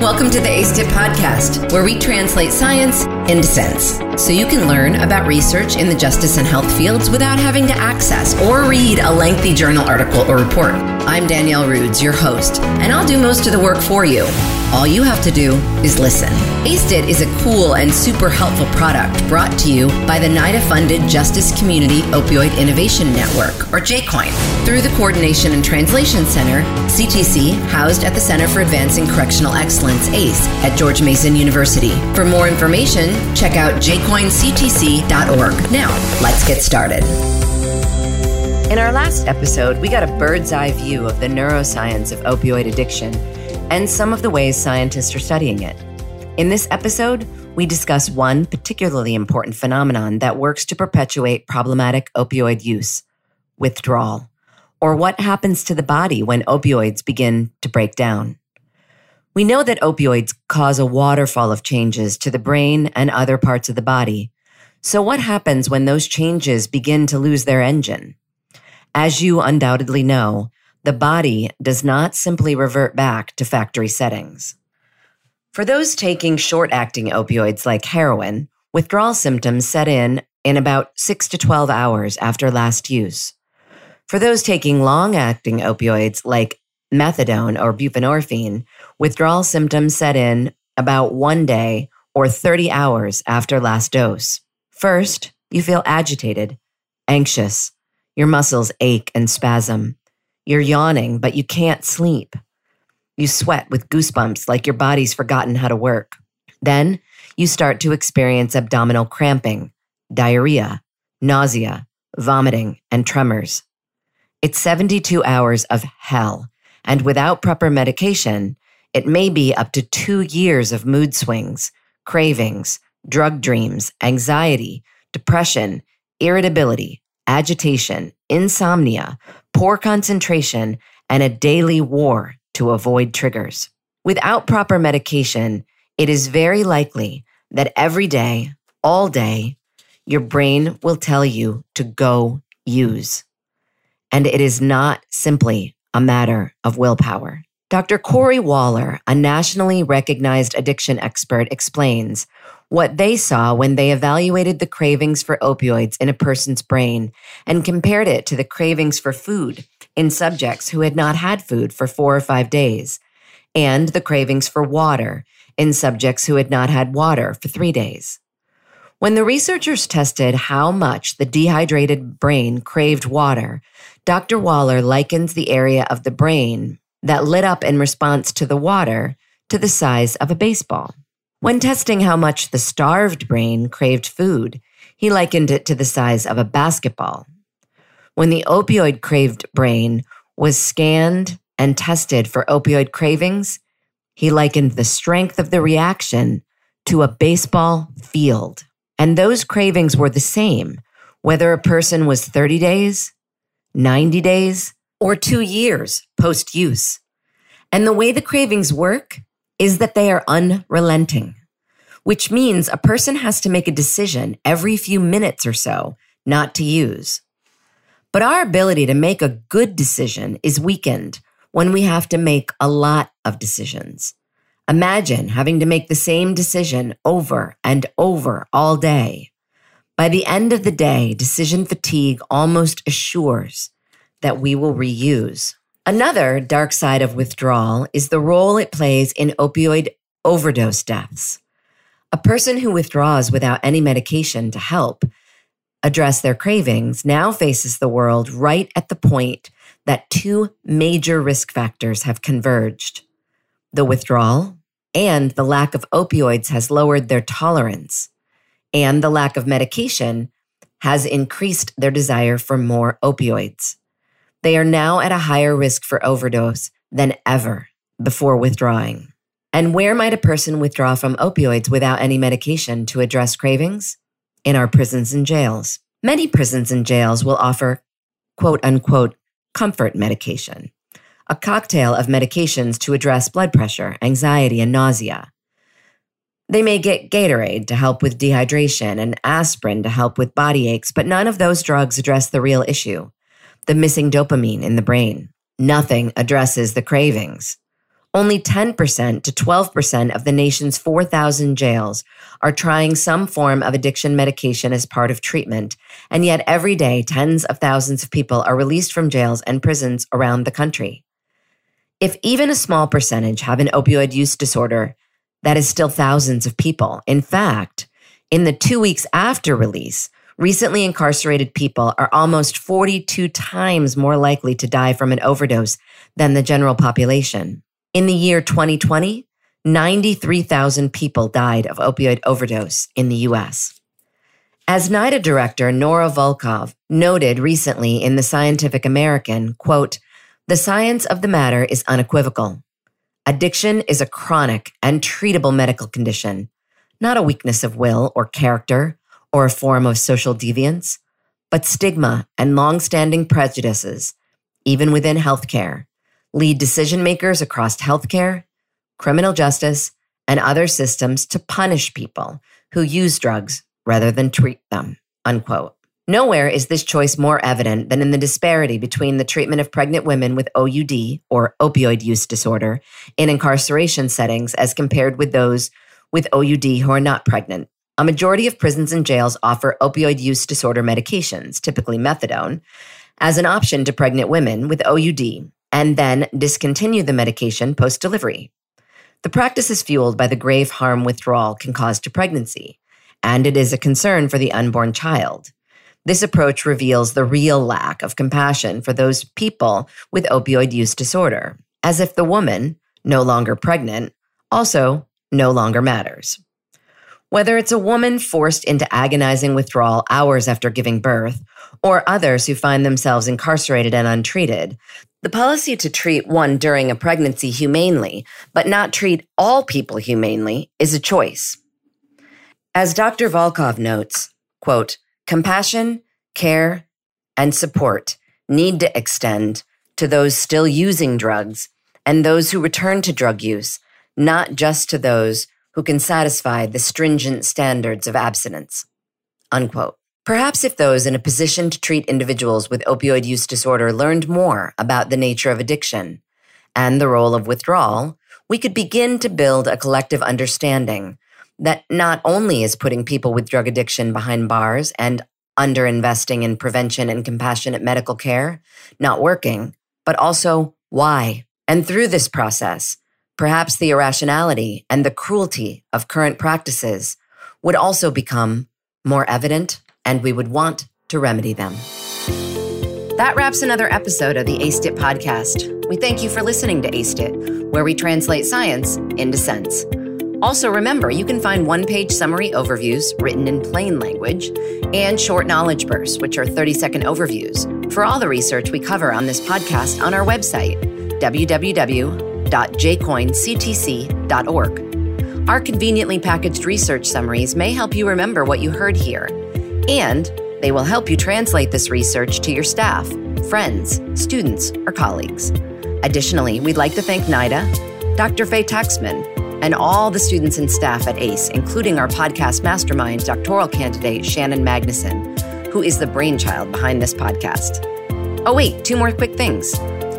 Welcome to the ACEDIT podcast, where we translate science into sense so you can learn about research in the justice and health fields without having to access or read a lengthy journal article or report. I'm Danielle Rudes, your host, and I'll do most of the work for you. All you have to do is listen. ACEDIT is a cool and super helpful product brought to you by the NIDA funded Justice Community Opioid Innovation Network, or JCOIN, through the Coordination and Translation Center, CTC, housed at the Center for Advancing Correctional Excellence, ACE, at George Mason University. For more information, check out jcoinctc.org. Now, let's get started. In our last episode, we got a bird's eye view of the neuroscience of opioid addiction and some of the ways scientists are studying it. In this episode, we discuss one particularly important phenomenon that works to perpetuate problematic opioid use withdrawal, or what happens to the body when opioids begin to break down. We know that opioids cause a waterfall of changes to the brain and other parts of the body. So, what happens when those changes begin to lose their engine? As you undoubtedly know, the body does not simply revert back to factory settings. For those taking short acting opioids like heroin, withdrawal symptoms set in in about 6 to 12 hours after last use. For those taking long acting opioids like methadone or buprenorphine, withdrawal symptoms set in about one day or 30 hours after last dose. First, you feel agitated, anxious, your muscles ache and spasm. You're yawning, but you can't sleep. You sweat with goosebumps like your body's forgotten how to work. Then you start to experience abdominal cramping, diarrhea, nausea, vomiting, and tremors. It's 72 hours of hell, and without proper medication, it may be up to two years of mood swings, cravings, drug dreams, anxiety, depression, irritability, agitation, insomnia, poor concentration, and a daily war to avoid triggers. Without proper medication, it is very likely that every day, all day, your brain will tell you to go use. And it is not simply a matter of willpower. Dr. Corey Waller, a nationally recognized addiction expert, explains what they saw when they evaluated the cravings for opioids in a person's brain and compared it to the cravings for food in subjects who had not had food for four or five days, and the cravings for water in subjects who had not had water for three days. When the researchers tested how much the dehydrated brain craved water, Dr. Waller likens the area of the brain that lit up in response to the water to the size of a baseball. When testing how much the starved brain craved food, he likened it to the size of a basketball. When the opioid craved brain was scanned and tested for opioid cravings, he likened the strength of the reaction to a baseball field. And those cravings were the same, whether a person was 30 days, 90 days, or two years post use. And the way the cravings work is that they are unrelenting, which means a person has to make a decision every few minutes or so not to use. But our ability to make a good decision is weakened when we have to make a lot of decisions. Imagine having to make the same decision over and over all day. By the end of the day, decision fatigue almost assures that we will reuse. Another dark side of withdrawal is the role it plays in opioid overdose deaths. A person who withdraws without any medication to help address their cravings now faces the world right at the point that two major risk factors have converged the withdrawal and the lack of opioids has lowered their tolerance, and the lack of medication has increased their desire for more opioids. They are now at a higher risk for overdose than ever before withdrawing. And where might a person withdraw from opioids without any medication to address cravings? In our prisons and jails. Many prisons and jails will offer quote unquote comfort medication, a cocktail of medications to address blood pressure, anxiety, and nausea. They may get Gatorade to help with dehydration and aspirin to help with body aches, but none of those drugs address the real issue the missing dopamine in the brain. Nothing addresses the cravings. Only 10% to 12% of the nation's 4,000 jails are trying some form of addiction medication as part of treatment, and yet every day tens of thousands of people are released from jails and prisons around the country. If even a small percentage have an opioid use disorder, that is still thousands of people. In fact, in the two weeks after release, recently incarcerated people are almost 42 times more likely to die from an overdose than the general population. In the year 2020, 93,000 people died of opioid overdose in the US. As NIDA director Nora Volkow noted recently in the Scientific American, quote, the science of the matter is unequivocal. Addiction is a chronic and treatable medical condition, not a weakness of will or character or a form of social deviance, but stigma and long-standing prejudices, even within healthcare, lead decision makers across healthcare, criminal justice, and other systems to punish people who use drugs rather than treat them. Unquote. Nowhere is this choice more evident than in the disparity between the treatment of pregnant women with OUD or opioid use disorder in incarceration settings as compared with those with OUD who are not pregnant. A majority of prisons and jails offer opioid use disorder medications, typically methadone, as an option to pregnant women with OUD and then discontinue the medication post delivery. The practice is fueled by the grave harm withdrawal can cause to pregnancy, and it is a concern for the unborn child. This approach reveals the real lack of compassion for those people with opioid use disorder, as if the woman, no longer pregnant, also no longer matters. Whether it's a woman forced into agonizing withdrawal hours after giving birth, or others who find themselves incarcerated and untreated, the policy to treat one during a pregnancy humanely, but not treat all people humanely, is a choice. As Dr. Volkow notes, quote, compassion, care, and support need to extend to those still using drugs and those who return to drug use, not just to those who can satisfy the stringent standards of abstinence. Unquote. Perhaps if those in a position to treat individuals with opioid use disorder learned more about the nature of addiction and the role of withdrawal, we could begin to build a collective understanding that not only is putting people with drug addiction behind bars and underinvesting in prevention and compassionate medical care not working, but also why. And through this process, perhaps the irrationality and the cruelty of current practices would also become more evident and we would want to remedy them. That wraps another episode of the ACEDIT podcast. We thank you for listening to ACEDIT, where we translate science into sense. Also, remember, you can find one page summary overviews written in plain language and short knowledge bursts, which are 30 second overviews, for all the research we cover on this podcast on our website, www.jcoinctc.org. Our conveniently packaged research summaries may help you remember what you heard here and they will help you translate this research to your staff, friends, students, or colleagues. Additionally, we'd like to thank NIDA, Dr. Faye Taxman, and all the students and staff at ACE, including our podcast mastermind doctoral candidate Shannon Magnuson, who is the brainchild behind this podcast. Oh, wait, two more quick things.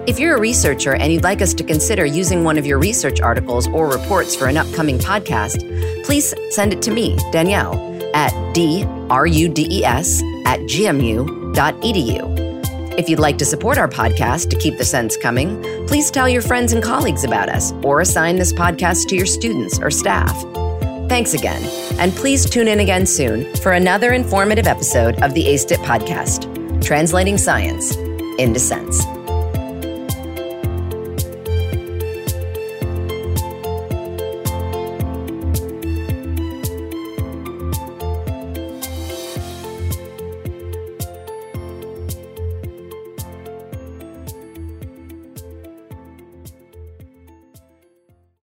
If you're a researcher and you'd like us to consider using one of your research articles or reports for an upcoming podcast, please send it to me, Danielle at drudes at gmu.edu. If you'd like to support our podcast to keep the sense coming, please tell your friends and colleagues about us or assign this podcast to your students or staff. Thanks again, and please tune in again soon for another informative episode of the ACEDIT podcast, translating science into sense.